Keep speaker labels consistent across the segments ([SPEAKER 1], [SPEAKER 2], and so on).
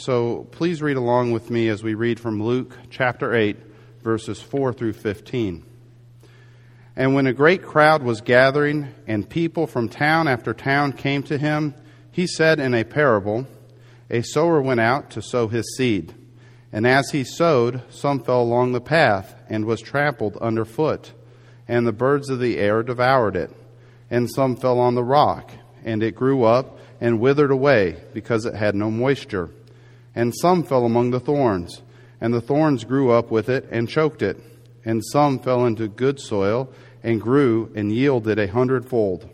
[SPEAKER 1] So please read along with me as we read from Luke chapter 8, verses 4 through 15. And when a great crowd was gathering, and people from town after town came to him, he said in a parable, A sower went out to sow his seed. And as he sowed, some fell along the path and was trampled underfoot, and the birds of the air devoured it. And some fell on the rock, and it grew up and withered away because it had no moisture. And some fell among the thorns, and the thorns grew up with it and choked it. And some fell into good soil and grew and yielded a hundredfold.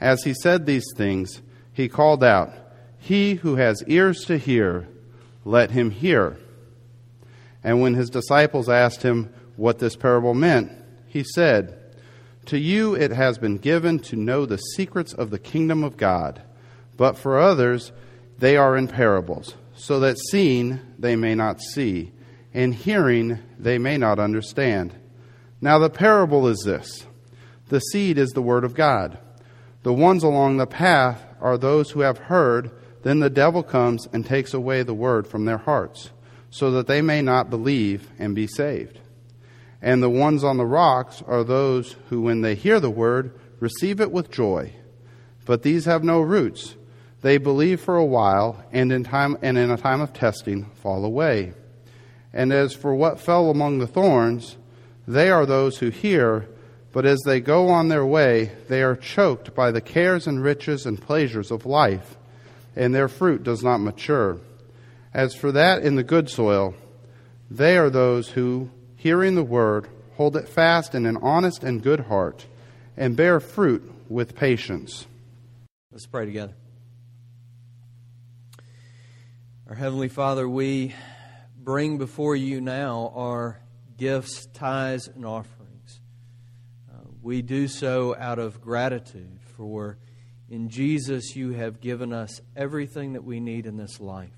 [SPEAKER 1] As he said these things, he called out, He who has ears to hear, let him hear. And when his disciples asked him what this parable meant, he said, To you it has been given to know the secrets of the kingdom of God, but for others they are in parables, so that seeing they may not see, and hearing they may not understand. Now the parable is this the seed is the word of God. The ones along the path are those who have heard, then the devil comes and takes away the word from their hearts so that they may not believe and be saved. And the ones on the rocks are those who, when they hear the word, receive it with joy. But these have no roots. They believe for a while, and in time and in a time of testing fall away. And as for what fell among the thorns, they are those who hear, but as they go on their way, they are choked by the cares and riches and pleasures of life, and their fruit does not mature. As for that in the good soil, they are those who, hearing the word, hold it fast in an honest and good heart, and bear fruit with patience.
[SPEAKER 2] Let's pray together. Our Heavenly Father, we bring before you now our gifts, tithes, and offerings. Uh, we do so out of gratitude for in Jesus you have given us everything that we need in this life.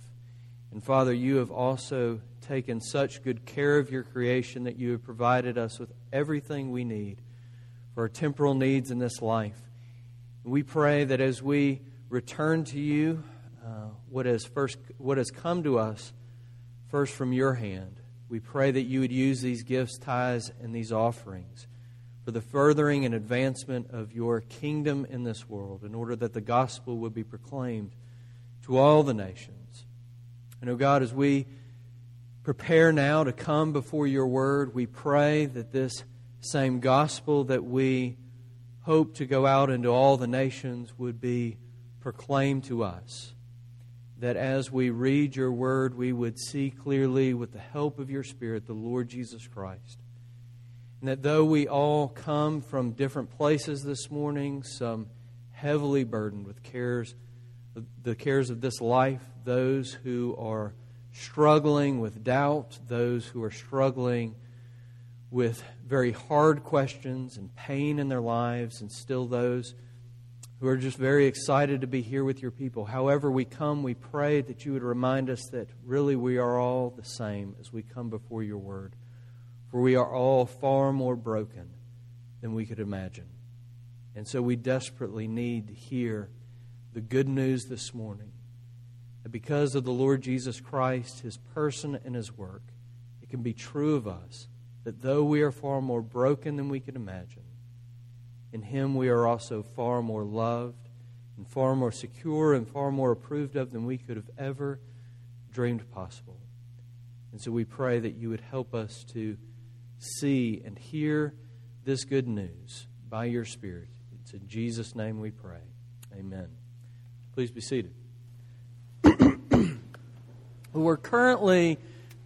[SPEAKER 2] And Father, you have also taken such good care of your creation that you have provided us with everything we need for our temporal needs in this life. we pray that as we return to you, uh, what, has first, what has come to us first from your hand, we pray that you would use these gifts, tithes, and these offerings for the furthering and advancement of your kingdom in this world, in order that the gospel would be proclaimed to all the nations. And, oh God, as we prepare now to come before your word, we pray that this same gospel that we hope to go out into all the nations would be proclaimed to us. That as we read your word, we would see clearly, with the help of your Spirit, the Lord Jesus Christ. And that though we all come from different places this morning, some heavily burdened with cares, the cares of this life, those who are struggling with doubt, those who are struggling with very hard questions and pain in their lives, and still those who are just very excited to be here with your people. However, we come, we pray that you would remind us that really we are all the same as we come before your word. For we are all far more broken than we could imagine. And so we desperately need to hear the good news this morning that because of the Lord Jesus Christ, his person and his work, it can be true of us that though we are far more broken than we could imagine, in him we are also far more loved and far more secure and far more approved of than we could have ever dreamed possible. And so we pray that you would help us to see and hear this good news by your Spirit. It's in Jesus' name we pray. Amen. Please be seated. We're currently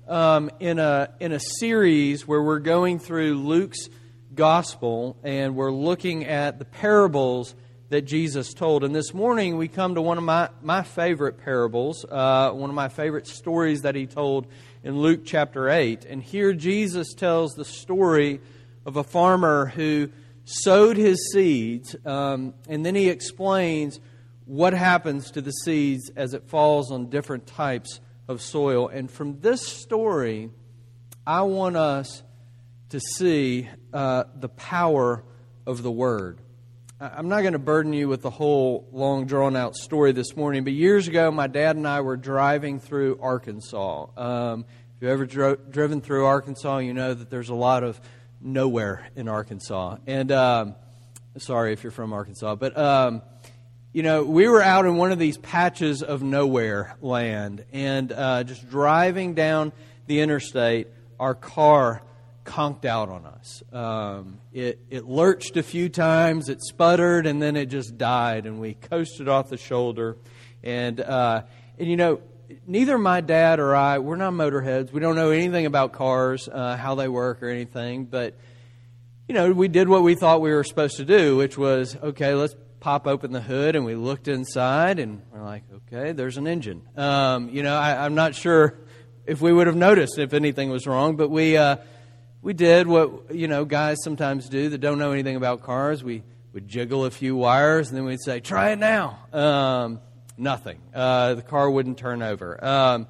[SPEAKER 2] um, in, a, in a series where we're going through Luke's gospel and we're looking at the parables that Jesus told. And this morning we come to one of my, my favorite parables, uh, one of my favorite stories that he told in Luke chapter 8. And here Jesus tells the story of a farmer who sowed his seeds, um, and then he explains what happens to the seeds as it falls on different types of soil. And from this story, I want us to see uh, the power of the Word. I'm not going to burden you with the whole long, drawn out story this morning, but years ago, my dad and I were driving through Arkansas. Um, if you've ever dro- driven through Arkansas, you know that there's a lot of nowhere in Arkansas. And um, sorry if you're from Arkansas, but um, you know, we were out in one of these patches of nowhere land, and uh, just driving down the interstate, our car conked out on us. Um, it, it lurched a few times, it sputtered, and then it just died, and we coasted off the shoulder. And, uh, and you know, neither my dad or I, we're not motorheads. We don't know anything about cars, uh, how they work, or anything. But, you know, we did what we thought we were supposed to do, which was, okay, let's pop open the hood. And we looked inside, and we're like, okay, there's an engine. Um, you know, I, I'm not sure if we would have noticed if anything was wrong, but we. Uh, we did what you know guys sometimes do that don't know anything about cars. We would jiggle a few wires and then we'd say, "Try it now." Um, nothing. Uh, the car wouldn't turn over. Um,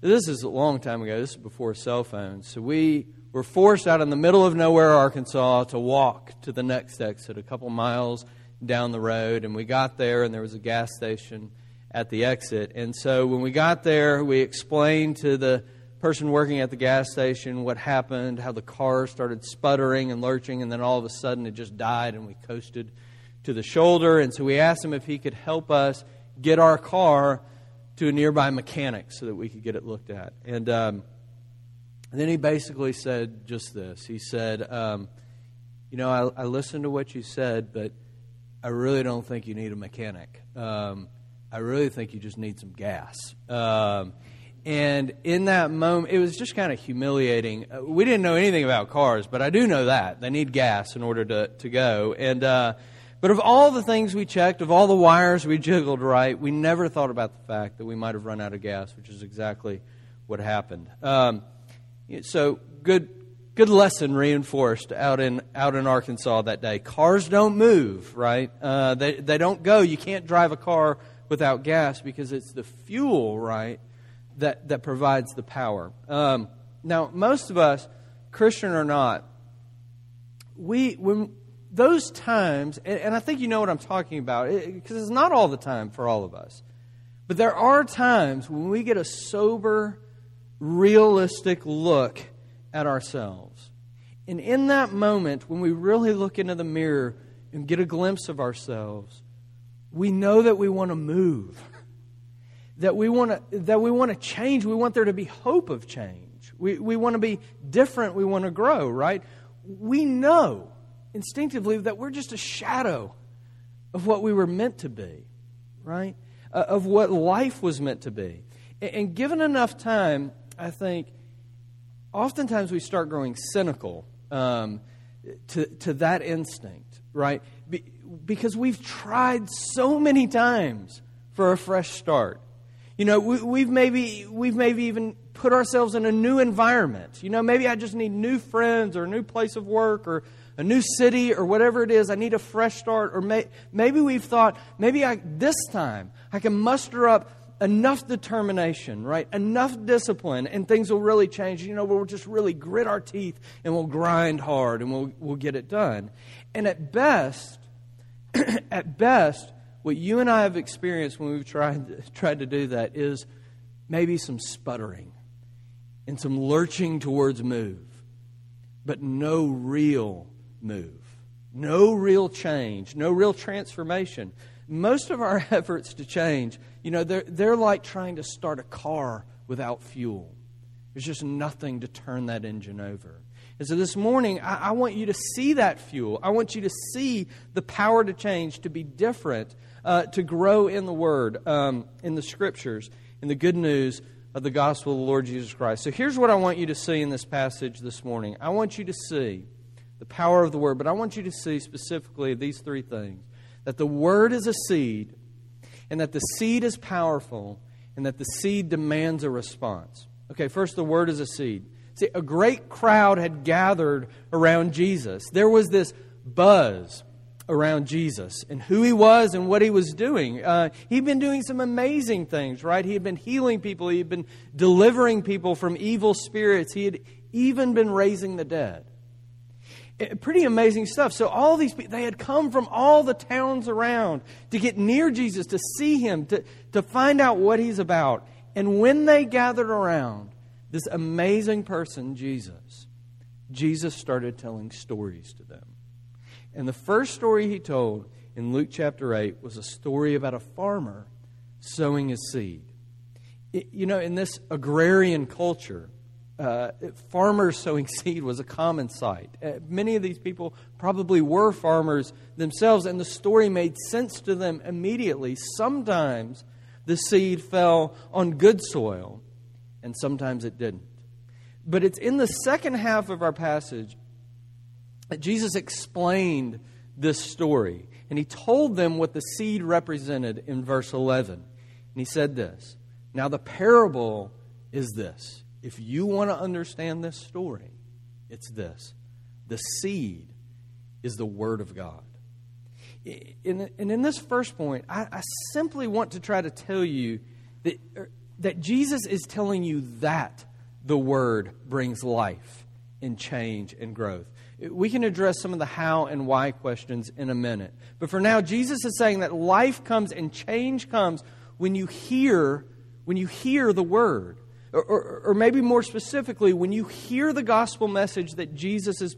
[SPEAKER 2] this is a long time ago. This is before cell phones. So we were forced out in the middle of nowhere, Arkansas, to walk to the next exit, a couple miles down the road. And we got there, and there was a gas station at the exit. And so when we got there, we explained to the person working at the gas station what happened, how the car started sputtering and lurching, and then all of a sudden it just died, and we coasted to the shoulder. And so we asked him if he could help us get our car to a nearby mechanic so that we could get it looked at. And, um, and then he basically said just this. He said, um, You know, I, I, listened to what you said, but I really don't think you need a mechanic. Um, I really think you just need some gas. Um, and in that moment, it was just kind of humiliating. Uh, we didn't know anything about cars, but I do know that. They need gas in order to, to go. And, uh, but of all the things we checked, of all the wires we jiggled right, we never thought about the fact that we might have run out of gas, which is exactly what happened. Um, so good, good lesson reinforced out in out in Arkansas that day. Cars don't move, right? Uh, they they don't go. You can't drive a car without gas because it's the fuel, right, that, that provides the power. Um, now, most of us, Christian or not, we when those times, and, and I think you know what I'm talking about, because it, it's not all the time for all of us, but there are times when we get a sober, realistic look at ourselves. And in that moment, when we really look into the mirror and get a glimpse of ourselves, we know that we want to move that we want to that we want to change. We want there to be hope of change. We, we want to be different. We want to grow right? We know instinctively that we're just a shadow of what we were meant to be right? Uh, of what life was meant to be. And, and given enough time i think oftentimes we start growing cynical um, to, to that instinct right? Be, because we've tried so many times for a fresh start you know, we, have maybe we've maybe even put ourselves in a new environment. You know, maybe I just need new friends or a new place of work or a new city or whatever it is. I need a fresh start. Or may, maybe we've thought maybe I, this time I can muster up enough determination, right? Enough discipline, and things will really change. You know, we'll just really grit our teeth and we'll grind hard and we'll, we'll get it done. And at best, at best, what you and I have experienced when we've tried, tried to do that is maybe some sputtering and some lurching towards move, but no real move, no real change, no real transformation. Most of our efforts to change, you know, they're, they're like trying to start a car without fuel. There's just nothing to turn that engine over. And so this morning, I, I, want you to see that fuel. I want you to see the power to change, to be different, uh, to grow in the Word, um, in the Scriptures, in the good news of the gospel of the Lord Jesus Christ. So here's what I want you to see in this passage this morning. I want you to see the power of the Word, but I want you to see specifically these three things that the Word is a seed, and that the seed is powerful, and that the seed demands a response. Okay, first, the Word is a seed. See, a great crowd had gathered around Jesus. There was this buzz around Jesus and who he was and what he was doing. Uh, he'd been doing some amazing things, right? He had been healing people, he had been delivering people from evil spirits, he had even been raising the dead. Eh, pretty amazing stuff. So all these people, they had come from all the towns around to get near Jesus, to see him, to, to find out what he's about. And when they gathered around this amazing person, Jesus, Jesus started telling stories to them. And the first story he told in Luke chapter 8 was a story about a farmer sowing his seed. It, you know, in this agrarian culture, uh, farmers sowing seed was a common sight. Uh, many of these people probably were farmers themselves, and the story made sense to them immediately. Sometimes the seed fell on good soil, and sometimes it didn't. But it's in the second half of our passage that Jesus explained this story, and he told them what the seed represented in verse 11. And he said this Now, the parable is this if you want to understand this story, it's this the seed is the Word of God. And in this first point, I simply want to try to tell you that, er, that Jesus is telling you that the Word brings life and change and growth. We can address some of the how and why questions in a minute. But for now, Jesus is saying that life comes and change comes when you hear when you hear the word. Or, or, or, maybe more specifically, when you hear the gospel message that Jesus is,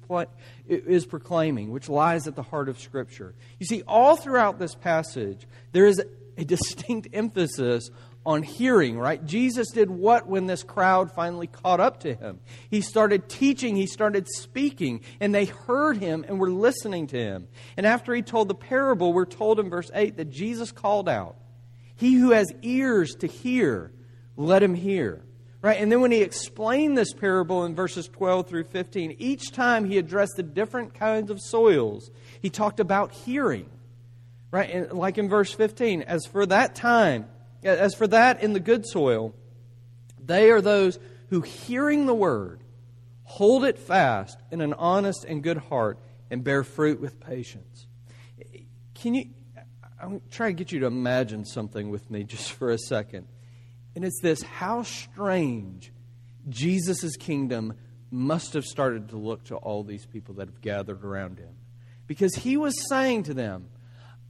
[SPEAKER 2] is proclaiming, which lies at the heart of Scripture. You see, all throughout this passage, there is a distinct emphasis on hearing, right? Jesus did what when this crowd finally caught up to him? He started teaching, he started speaking, and they heard him and were listening to him. And after he told the parable, we're told in verse 8 that Jesus called out, He who has ears to hear, let him hear. Right? And then when he explained this parable in verses 12 through 15, each time he addressed the different kinds of soils, he talked about hearing. Right? And like in verse 15, as for that time, as for that in the good soil, they are those who, hearing the word, hold it fast in an honest and good heart and bear fruit with patience. Can you? I'm trying to get you to imagine something with me just for a second. And it's this how strange Jesus' kingdom must have started to look to all these people that have gathered around him. Because he was saying to them,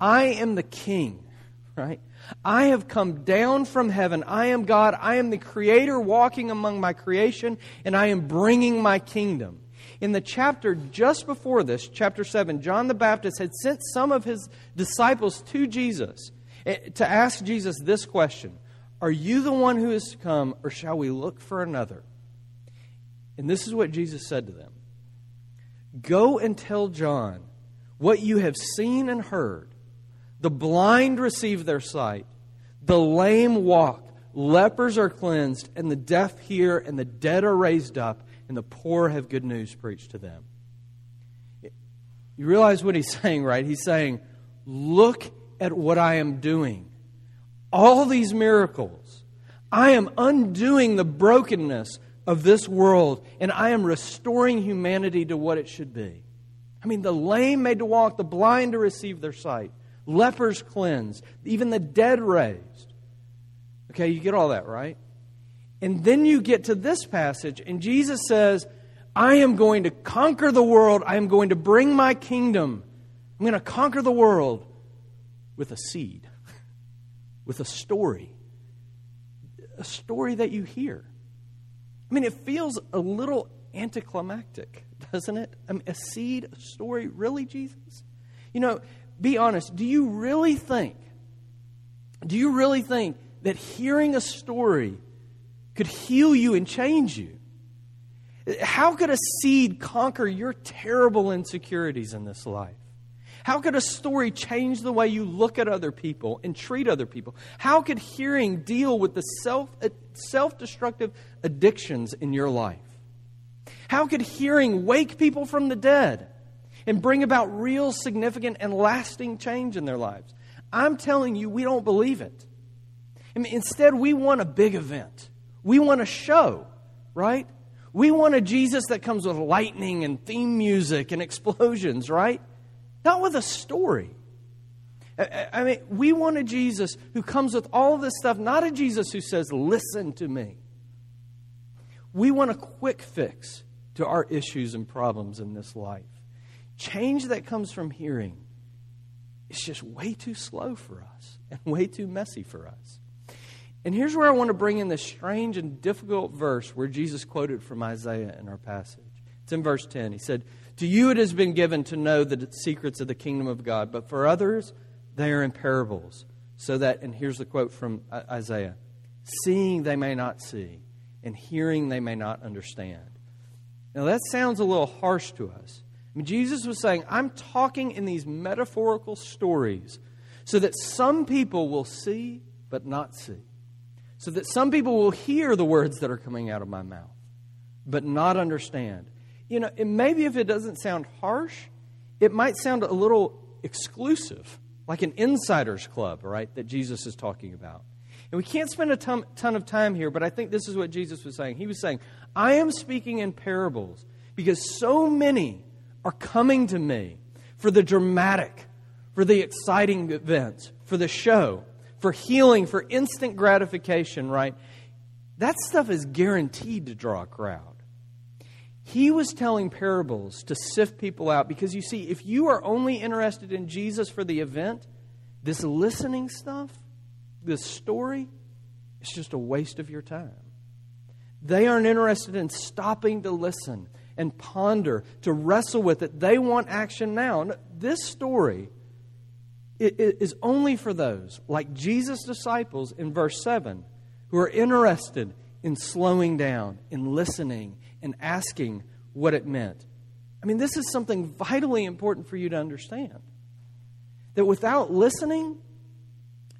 [SPEAKER 2] I am the king, right? I have come down from heaven. I am God. I am the creator walking among my creation, and I am bringing my kingdom. In the chapter just before this, chapter 7, John the Baptist had sent some of his disciples to Jesus eh, to ask Jesus this question Are you the one who is to come, or shall we look for another? And this is what Jesus said to them Go and tell John what you have seen and heard. The blind receive their sight, the lame walk, lepers are cleansed, and the deaf hear, and the dead are raised up, and the poor have good news preached to them. You realize what he's saying, right? He's saying, Look at what I am doing. All these miracles. I am undoing the brokenness of this world, and I am restoring humanity to what it should be. I mean, the lame made to walk, the blind to receive their sight, lepers cleansed, even the dead raised. Okay, you get all that, right? And then you get to this passage, and Jesus says, I am going to conquer the world. I am going to bring my kingdom. I'm going to conquer the world with a seed, with a story, a story that you hear. I mean, it feels a little anticlimactic, doesn't it? I mean, a seed, a story, really, Jesus? You know, be honest, do you really think, do you really think that hearing a story could heal you and change you? How could a seed conquer your terrible insecurities in this life? How could a story change the way you look at other people and treat other people? How could hearing deal with the self uh, self destructive addictions in your life? How could hearing wake people from the dead? and bring about real, significant, and lasting change in their lives. I'm telling you, we don't believe it. I mean, instead, we want a big event. We want a show, right? We want a Jesus that comes with lightning and theme music and explosions, right? Not with a story. I mean, we want a Jesus who comes with all this stuff, not a Jesus who says, Listen to me. We want a quick fix to our issues and problems in this life. change that comes from hearing is just way too slow for us and way too messy for us. And here's where I want to bring in this strange and difficult verse where Jesus quoted from Isaiah in our passage. It's in verse 10. He said, To you it has been given to know the secrets of the kingdom of God, but for others, they are in parables. So that, and here's the quote from uh, Isaiah seeing they may not see, and hearing they may not understand. Now that sounds a little harsh to us. I mean, Jesus was saying, I'm talking in these metaphorical stories so that some people will see but not see. So that some people will hear the words that are coming out of my mouth but not understand. You know, maybe if it doesn't sound harsh, it might sound a little exclusive, like an insider's club, right, that Jesus is talking about. And we can't spend a ton, ton of time here, but I think this is what Jesus was saying. He was saying, I am speaking in parables because so many are coming to me for the dramatic, for the exciting events, for the show, for healing, for instant gratification, right? That stuff is guaranteed to draw a crowd. He was telling parables to sift people out because you see, if you are only interested in Jesus for the event, this listening stuff, this story, it's just a waste of your time. They aren't interested in stopping to listen and ponder, to wrestle with it. They want action now. This story is only for those, like Jesus' disciples in verse 7, who are interested in slowing down, in listening, and asking what it meant. I mean, this is something vitally important for you to understand. That without listening,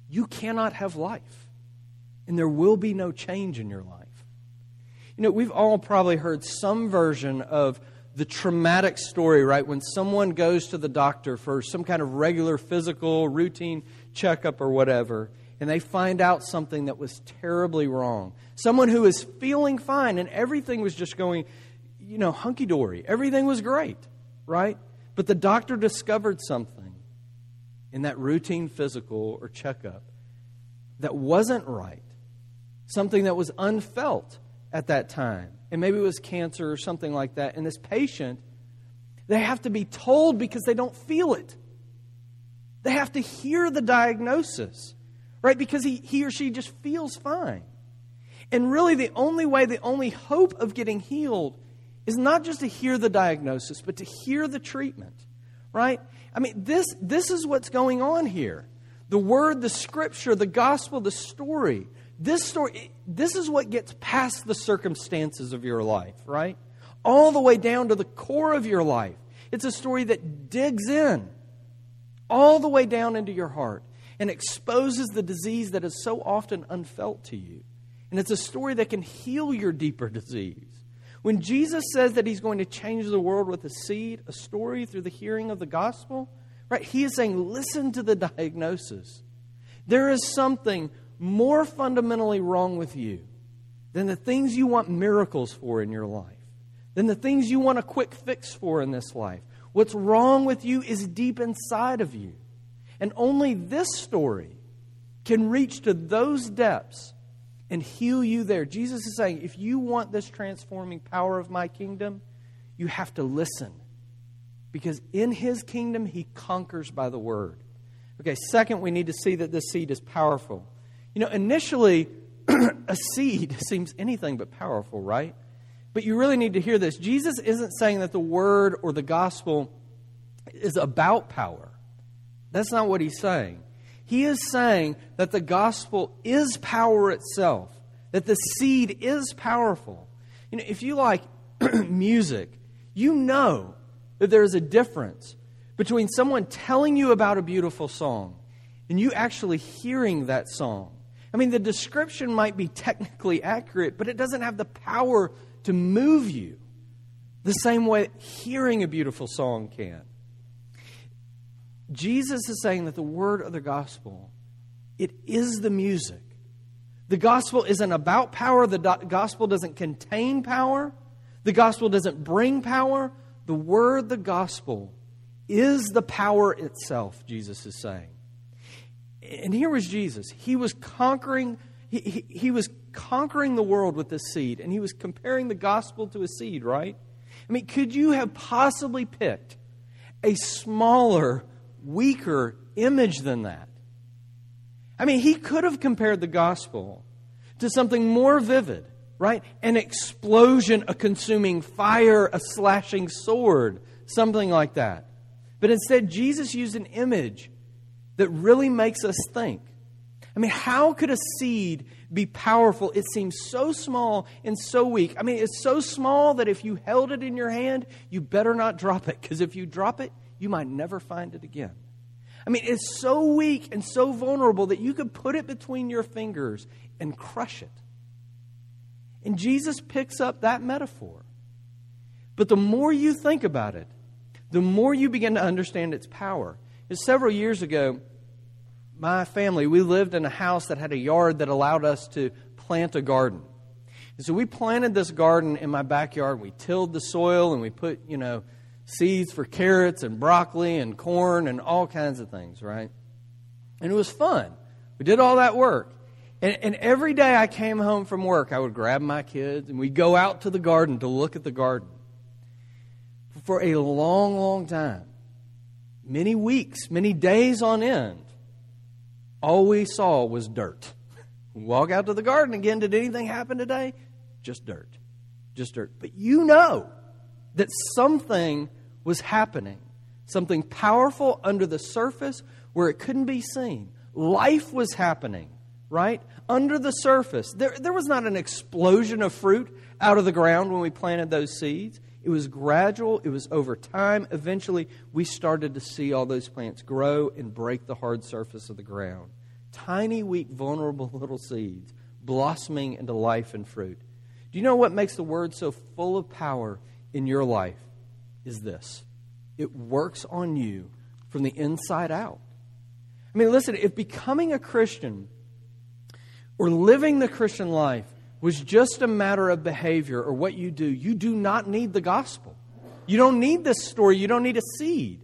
[SPEAKER 2] you cannot have life, and there will be no change in your life. You know, we've all probably heard some version of the traumatic story, right? When someone goes to the doctor for some kind of regular physical, routine checkup or whatever, and they find out something that was terribly wrong. Someone who is feeling fine and everything was just going, you know, hunky dory. Everything was great, right? But the doctor discovered something in that routine physical or checkup that wasn't right, something that was unfelt at that time. And maybe it was cancer or something like that. And this patient, they have to be told because they don't feel it. They have to hear the diagnosis, right? Because he, he or she just feels fine. And really, the only way, the only hope of getting healed is not just to hear the diagnosis, but to hear the treatment, right? I mean, this, this is what's going on here. The word, the scripture, the gospel, the story this story, this is what gets past the circumstances of your life, right? All the way down to the core of your life. It's a story that digs in all the way down into your heart and exposes the disease that is so often unfelt to you. And it's a story that can heal your deeper disease. When Jesus says that he's going to change the world with a seed, a story through the hearing of the gospel, right? He is saying, listen to the diagnosis. There is something more fundamentally wrong with you than the things you want miracles for in your life, than the things you want a quick fix for in this life. What's wrong with you is deep inside of you. And only this story can reach to those depths and heal you there. Jesus is saying, if you want this transforming power of my kingdom, you have to listen. Because in his kingdom, he conquers by the word. Okay, second, we need to see that this seed is powerful. You know, initially, a seed seems anything but powerful, right? But you really need to hear this. Jesus isn't saying that the word or the gospel is about power. That's not what he's saying. He is saying that the gospel is power itself, that the seed is powerful. You know, if you like music, you know that there is a difference between someone telling you about a beautiful song and you actually hearing that song I mean, the description might be technically accurate, but it doesn't have the power to move you the same way hearing a beautiful song can. Jesus is saying that the word of the gospel, it is the music. The gospel isn't about power, the do- gospel doesn't contain power, the gospel doesn't bring power. The word, the gospel, is the power itself, Jesus is saying and here was Jesus. He was conquering. He, he, he, was conquering the world with this seed, and he was comparing the gospel to a seed, right? I mean, could you have possibly picked a smaller, weaker image than that. I mean, he could have compared the gospel to something more vivid, right? An explosion, a consuming fire, a slashing sword, something like that. But instead, Jesus used an image that really makes us think. I mean, how could a seed be powerful? It seems so small and so weak. I mean, it's so small that if you held it in your hand, you better not drop it, because if you drop it, you might never find it again. I mean, it's so weak and so vulnerable that you could put it between your fingers and crush it. And Jesus picks up that metaphor. But the more you think about it, the more you begin to understand its power. several years ago, my family, we lived in a house that had a yard that allowed us to plant a garden. And so we planted this garden in my backyard. We tilled the soil and we put, you know, seeds for carrots and broccoli and corn and all kinds of things, right? And it was fun. We did all that work. And, and, every day I came home from work, I would grab my kids and we'd go out to the garden to look at the garden. For a long, long time, many weeks, many days on end, all we saw was dirt. Walk out to the garden again. Did anything happen today? Just dirt. Just dirt. But you know that something was happening, something powerful under the surface where it couldn't be seen. Life was happening, right? Under the surface. There, there was not an explosion of fruit out of the ground when we planted those seeds. It was gradual, it was over time. Eventually, we started to see all those plants grow and break the hard surface of the ground. Tiny, weak, vulnerable little seeds blossoming into life and fruit. Do you know what makes the word so full of power in your life? Is this it works on you from the inside out. I mean, listen, if becoming a Christian or living the Christian life was just a matter of behavior or what you do, you do not need the gospel. You don't need this story. You don't need a seed.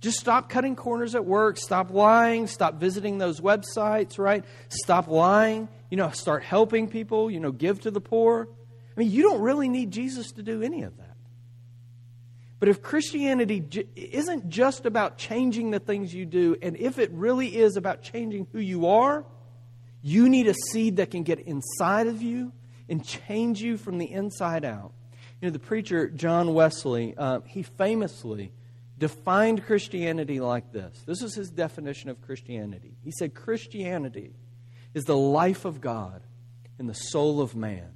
[SPEAKER 2] Just stop cutting corners at work. Stop lying. Stop visiting those websites, right? Stop lying. You know, start helping people. You know, give to the poor. I mean, you don't really need Jesus to do any of that. But if Christianity isn't just about changing the things you do, and if it really is about changing who you are, you need a seed that can get inside of you and change you from the inside out. You know, the preacher John Wesley, uh, he famously defined Christianity like this. This is his definition of Christianity. He said, Christianity is the life of God in the soul of man.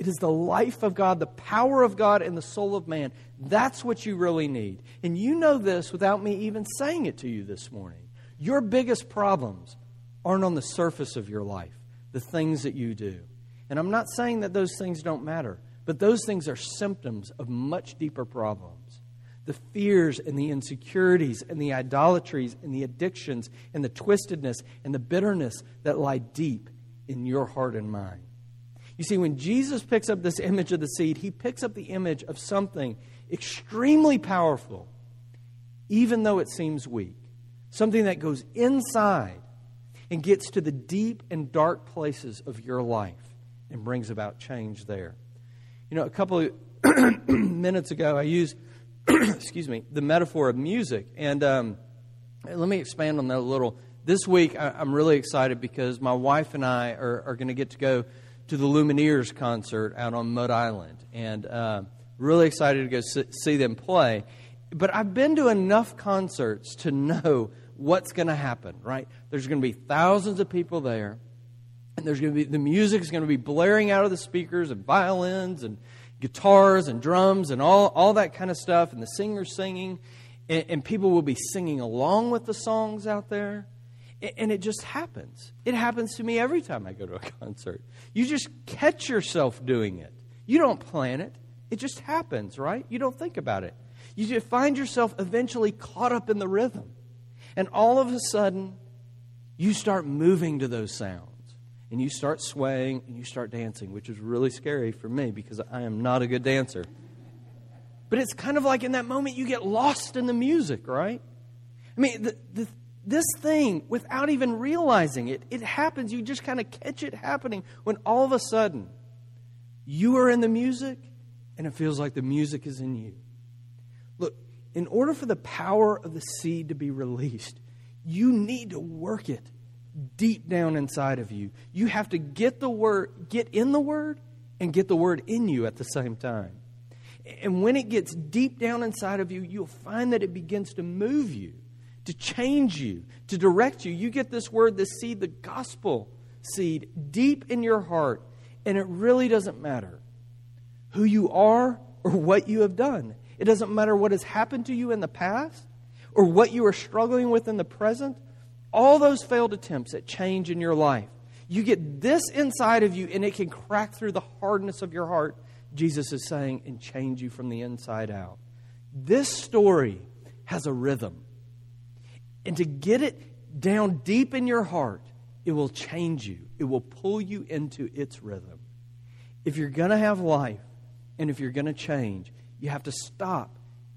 [SPEAKER 2] It is the life of God, the power of God in the soul of man. That's what you really need. And you know this without me even saying it to you this morning. Your biggest problems aren't on the surface of your life, the things that you do. And I'm not saying that those things don't matter, but those things are symptoms of much deeper problems. The fears and the insecurities and the idolatries and the addictions and the twistedness and the bitterness that lie deep in your heart and mind. You see, when Jesus picks up this image of the seed, he picks up the image of something extremely powerful, even though it seems weak. Something that goes inside and gets to the deep and dark places of your life and brings about change there. You know, a couple of minutes ago, I used, excuse me, the metaphor of music. And um, let me expand on that a little. This week, I'm really excited because my wife and I are, are going to get to go to the Lumineers concert out on Mud Island, and uh, really excited to go see them play. But I've been to enough concerts to know what's going to happen. Right? There's going to be thousands of people there, and there's going to be the music is going to be blaring out of the speakers and violins and guitars and drums and all all that kind of stuff, and the singers singing, and, and people will be singing along with the songs out there. And it just happens. It happens to me every time I go to a concert. You just catch yourself doing it. You don't plan it, it just happens, right? You don't think about it. You find yourself eventually caught up in the rhythm. And all of a sudden, you start moving to those sounds. And you start swaying and you start dancing, which is really scary for me because I am not a good dancer. But it's kind of like in that moment you get lost in the music, right? I mean, the, the, this thing without even realizing it. It happens. You just kind of catch it happening when all of a sudden you are in the music and it feels like the music is in you. Look, in order for the power of the seed to be released, you need to work it deep down inside of you. You have to get the word, get in the word, and get the word in you at the same time. And when it gets deep down inside of you, you'll find that it begins to move you, to change you, to direct you. You get this word, this seed, the gospel seed, deep in your heart, and it really doesn't matter who you are or what you have done. It doesn't matter what has happened to you in the past or what you are struggling with in the present. All those failed attempts at change in your life. You get this inside of you, and it can crack through the hardness of your heart, Jesus is saying, and change you from the inside out. This story has a rhythm. And to get it down deep in your heart, it will change you, it will pull you into its rhythm. If you're going to have life, and if you're going to change, you have to stop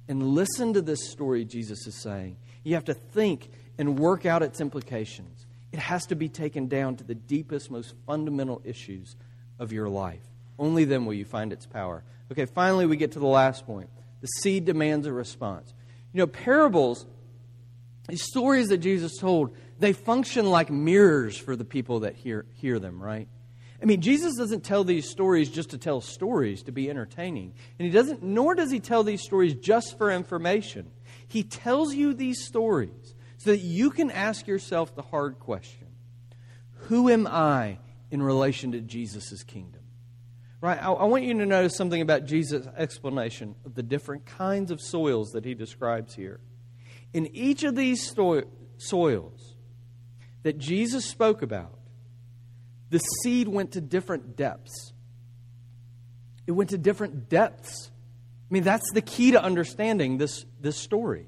[SPEAKER 2] and listen to this story Jesus is saying. You have to think and work out its implications. It has to be taken down to the deepest, most fundamental issues of your life. Only then will you find its power. Okay, finally, we get to the last point. The seed demands a response. You know, parables, these stories that Jesus told, they function like mirrors for the people that hear, hear them, right? I mean, Jesus doesn't tell these stories just to tell stories to be entertaining. And he doesn't, nor does he tell these stories just for information. He tells you these stories so that you can ask yourself the hard question Who am I in relation to Jesus' kingdom? Right? I, I want you to notice something about Jesus' explanation of the different kinds of soils that he describes here. In each of these soils that Jesus spoke about, the seed went to different depths. It went to different depths. I mean, that's the key to understanding this, this story.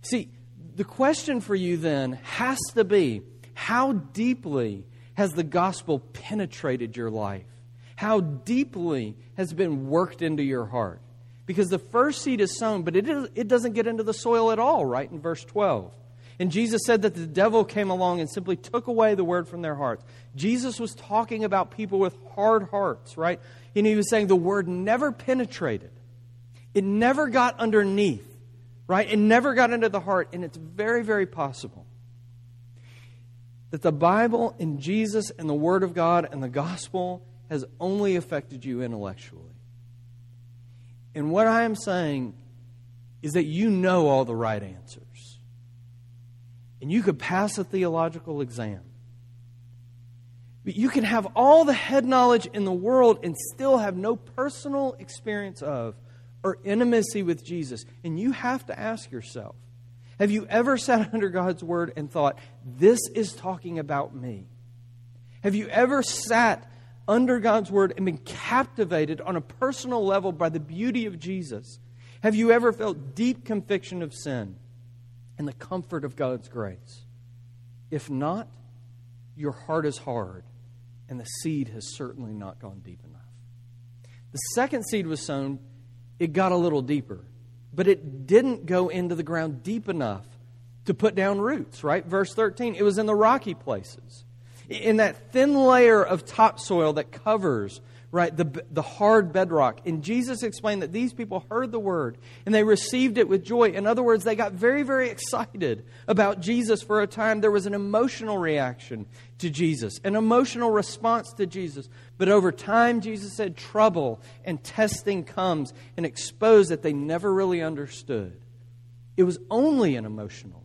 [SPEAKER 2] See, the question for you then has to be how deeply has the gospel penetrated your life? How deeply has been worked into your heart? Because the first seed is sown, but it, is, it doesn't get into the soil at all, right? In verse 12. And Jesus said that the devil came along and simply took away the word from their hearts. Jesus was talking about people with hard hearts, right? And he was saying the word never penetrated, it never got underneath, right? It never got into the heart. And it's very, very possible that the Bible and Jesus and the Word of God and the gospel has only affected you intellectually. And what I am saying is that you know all the right answers and you could pass a theological exam. But you can have all the head knowledge in the world and still have no personal experience of or intimacy with Jesus. And you have to ask yourself have you ever sat under God's word and thought, this is talking about me? Have you ever sat under God's word and been captivated on a personal level by the beauty of Jesus? Have you ever felt deep conviction of sin? and the comfort of God's grace. If not, your heart is hard, and the seed has certainly not gone deep enough. The second seed was sown, it got a little deeper, but it didn't go into the ground deep enough to put down roots, right? Verse 13, it was in the rocky places, in that thin layer of topsoil that covers right? The, the hard bedrock. And Jesus explained that these people heard the word and they received it with joy. In other words, they got very, very excited about Jesus for a time. There was an emotional reaction to Jesus, an emotional response to Jesus. But over time, Jesus said trouble and testing comes and exposed that they never really understood. It was only an emotional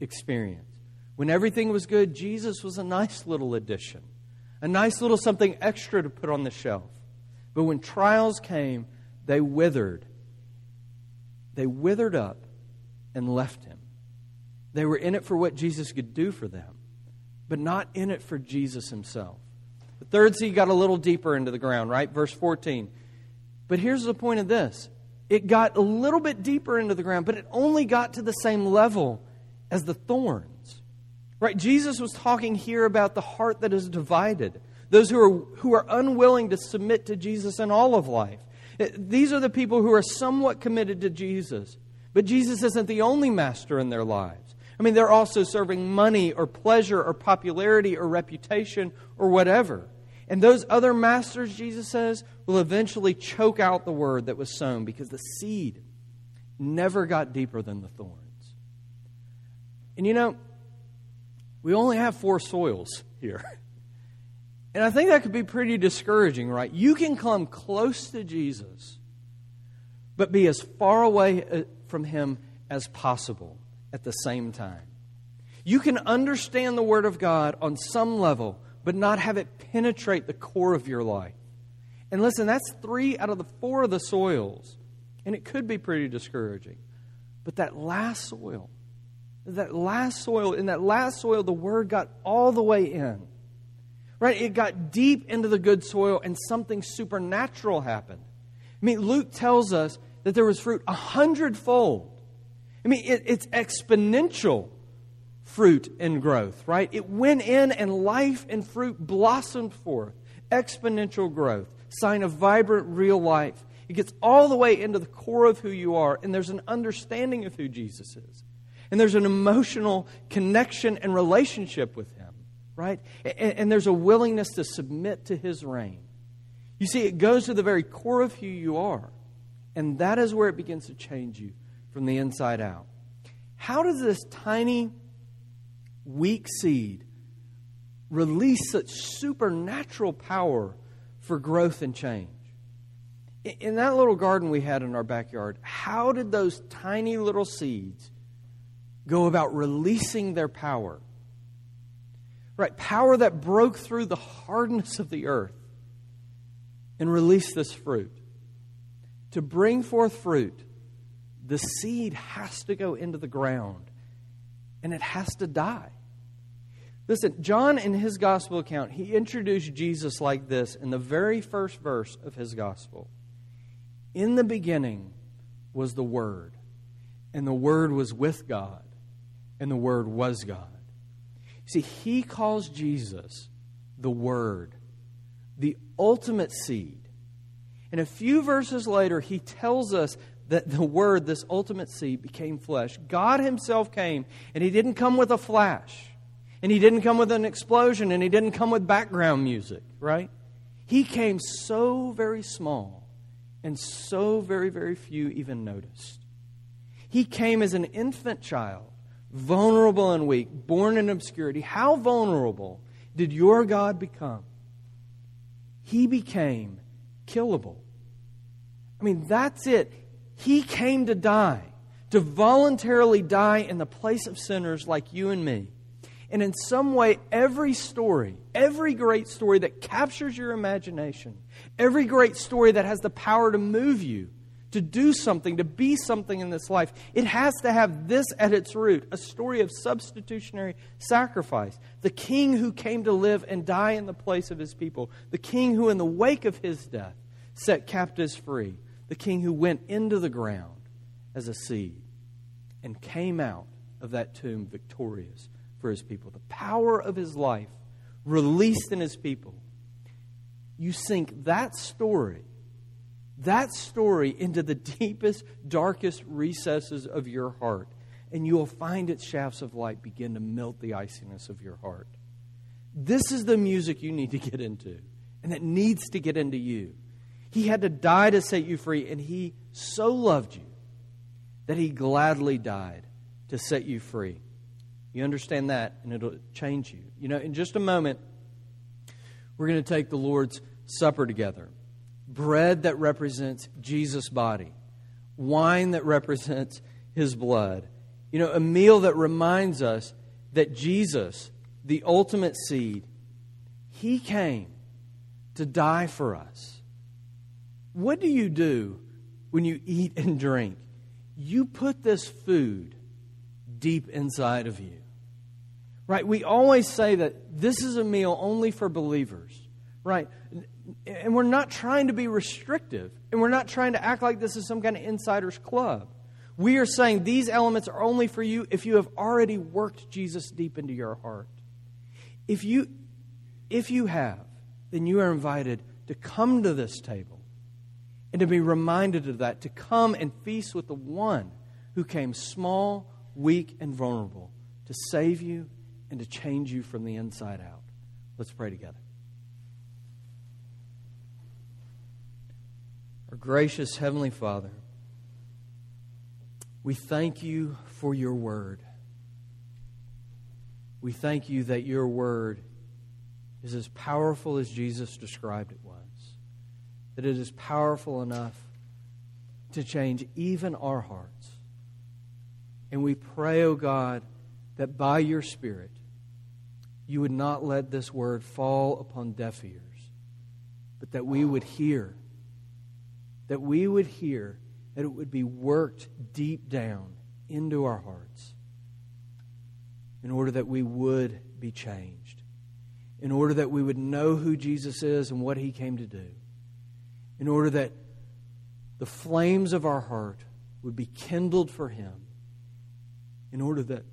[SPEAKER 2] experience. When everything was good, Jesus was a nice little addition a nice little something extra to put on the shelf. But when trials came, they withered. They withered up and left him. They were in it for what Jesus could do for them, but not in it for Jesus himself. The third seed got a little deeper into the ground, right? Verse 14. But here's the point of this it got a little bit deeper into the ground, but it only got to the same level as the thorns. Right? Jesus was talking here about the heart that is divided, those who are, who are unwilling to submit to Jesus in all of life. Eh, these are the people who are somewhat committed to Jesus, but Jesus isn't the only master in their lives. I mean, they're also serving money or pleasure or popularity or reputation or whatever. And those other masters, Jesus says, will eventually choke out the word that was sown because the seed never got deeper than the thorns. And you know, we only have four soils here. And I think that could be pretty discouraging, right? You can come close to Jesus, but be as far away uh, from Him as possible at the same time. You can understand the Word of God on some level, but not have it penetrate the core of your life. And listen, that's three out of the four of the soils. And it could be pretty discouraging. But that last soil, that last soil, in that last soil, the Word got all the way in. Right? It got deep into the good soil, and something supernatural happened. I mean, Luke tells us that there was fruit a hundredfold. I mean, it, it's exponential fruit and growth, right? It went in and life and fruit blossomed forth. Exponential growth, sign of vibrant real life. It gets all the way into the core of who you are, and there's an understanding of who Jesus is. And there's an emotional connection and relationship with Him, right? And, and there's a willingness to submit to His reign. You see, it goes to the very core of who you are, and that is where it begins to change you from the inside out. How does this tiny weak seed release such supernatural power for growth and change. In that little garden we had in our backyard, how did those tiny little seeds go about releasing their power? Right, power that broke through the hardness of the earth and released this fruit. To bring forth fruit, the seed has to go into the ground and it has to die. Listen, John, in his gospel account, he introduced Jesus like this in the very first verse of his gospel. In the beginning was the Word, and the Word was with God, and the Word was God. See, he calls Jesus the Word, the ultimate seed. And a few verses later, he tells us that the Word, this ultimate seed, became flesh. God Himself came, and He didn't come with a flash. And he didn't come with an explosion and he didn't come with background music, right? He came so very small and so very, very few even noticed. He came as an infant child, vulnerable and weak, born in obscurity. How vulnerable did your God become? He became killable. I mean, that's it. He came to die, to voluntarily die in the place of sinners like you and me and in some way, every story, every great story that captures your imagination, every great story that has the power to move you, to do something, to be something in this life, it has to have this at its root a story of substitutionary sacrifice. The king who came to live and die in the place of his people, the king who, in the wake of his death, set captives free, the king who went into the ground as a seed and came out of that tomb victorious for his people, the power of his life released in his people. You sink that story, that story into the deepest, darkest recesses of your heart, and you will find its shafts of light begin to melt the iciness of your heart. This is the music you need to get into, and it needs to get into you. He had to die to set you free, and He so loved you that He gladly died to set you free. You understand that, and it'll change you. You know, in just a moment, we're going to take the Lord's Supper together. Bread that represents Jesus' body, wine that represents his blood. You know, a meal that reminds us that Jesus, the ultimate seed, he came to die for us. What do you do when you eat and drink? You put this food deep inside of you. Right? We always say that this is a meal only for believers. Right? And we're not trying to be restrictive. And we're not trying to act like this is some kind of insider's club. We are saying these elements are only for you if you have already worked Jesus deep into your heart. If you, if you have, then you are invited to come to this table and to be reminded of that, to come and feast with the one who came small, weak, and vulnerable to save you and to change you from the inside out. Let's pray together. Our gracious Heavenly Father, We thank you for your word. We thank you that your word is as powerful as Jesus described it was, that it is powerful enough to change even our hearts. And we pray, O oh God, that by your Spirit, you would not let this word fall upon deaf ears, but that we would hear, that we would hear, that it would be worked deep down into our hearts in order that we would be changed, in order that we would know who Jesus is and what he came to do, in order that the flames of our heart would be kindled for him, in order that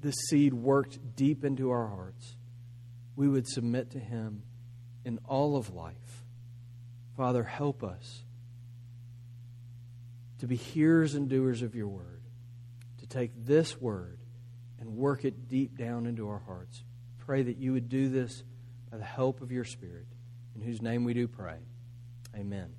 [SPEAKER 2] this seed worked deep into our hearts, we would submit to him in all of life. Father, help us to be hearers and doers of your word, to take this word and work it deep down into our hearts. Pray that you would do this by the help of your Spirit, in whose name we do pray. Amen.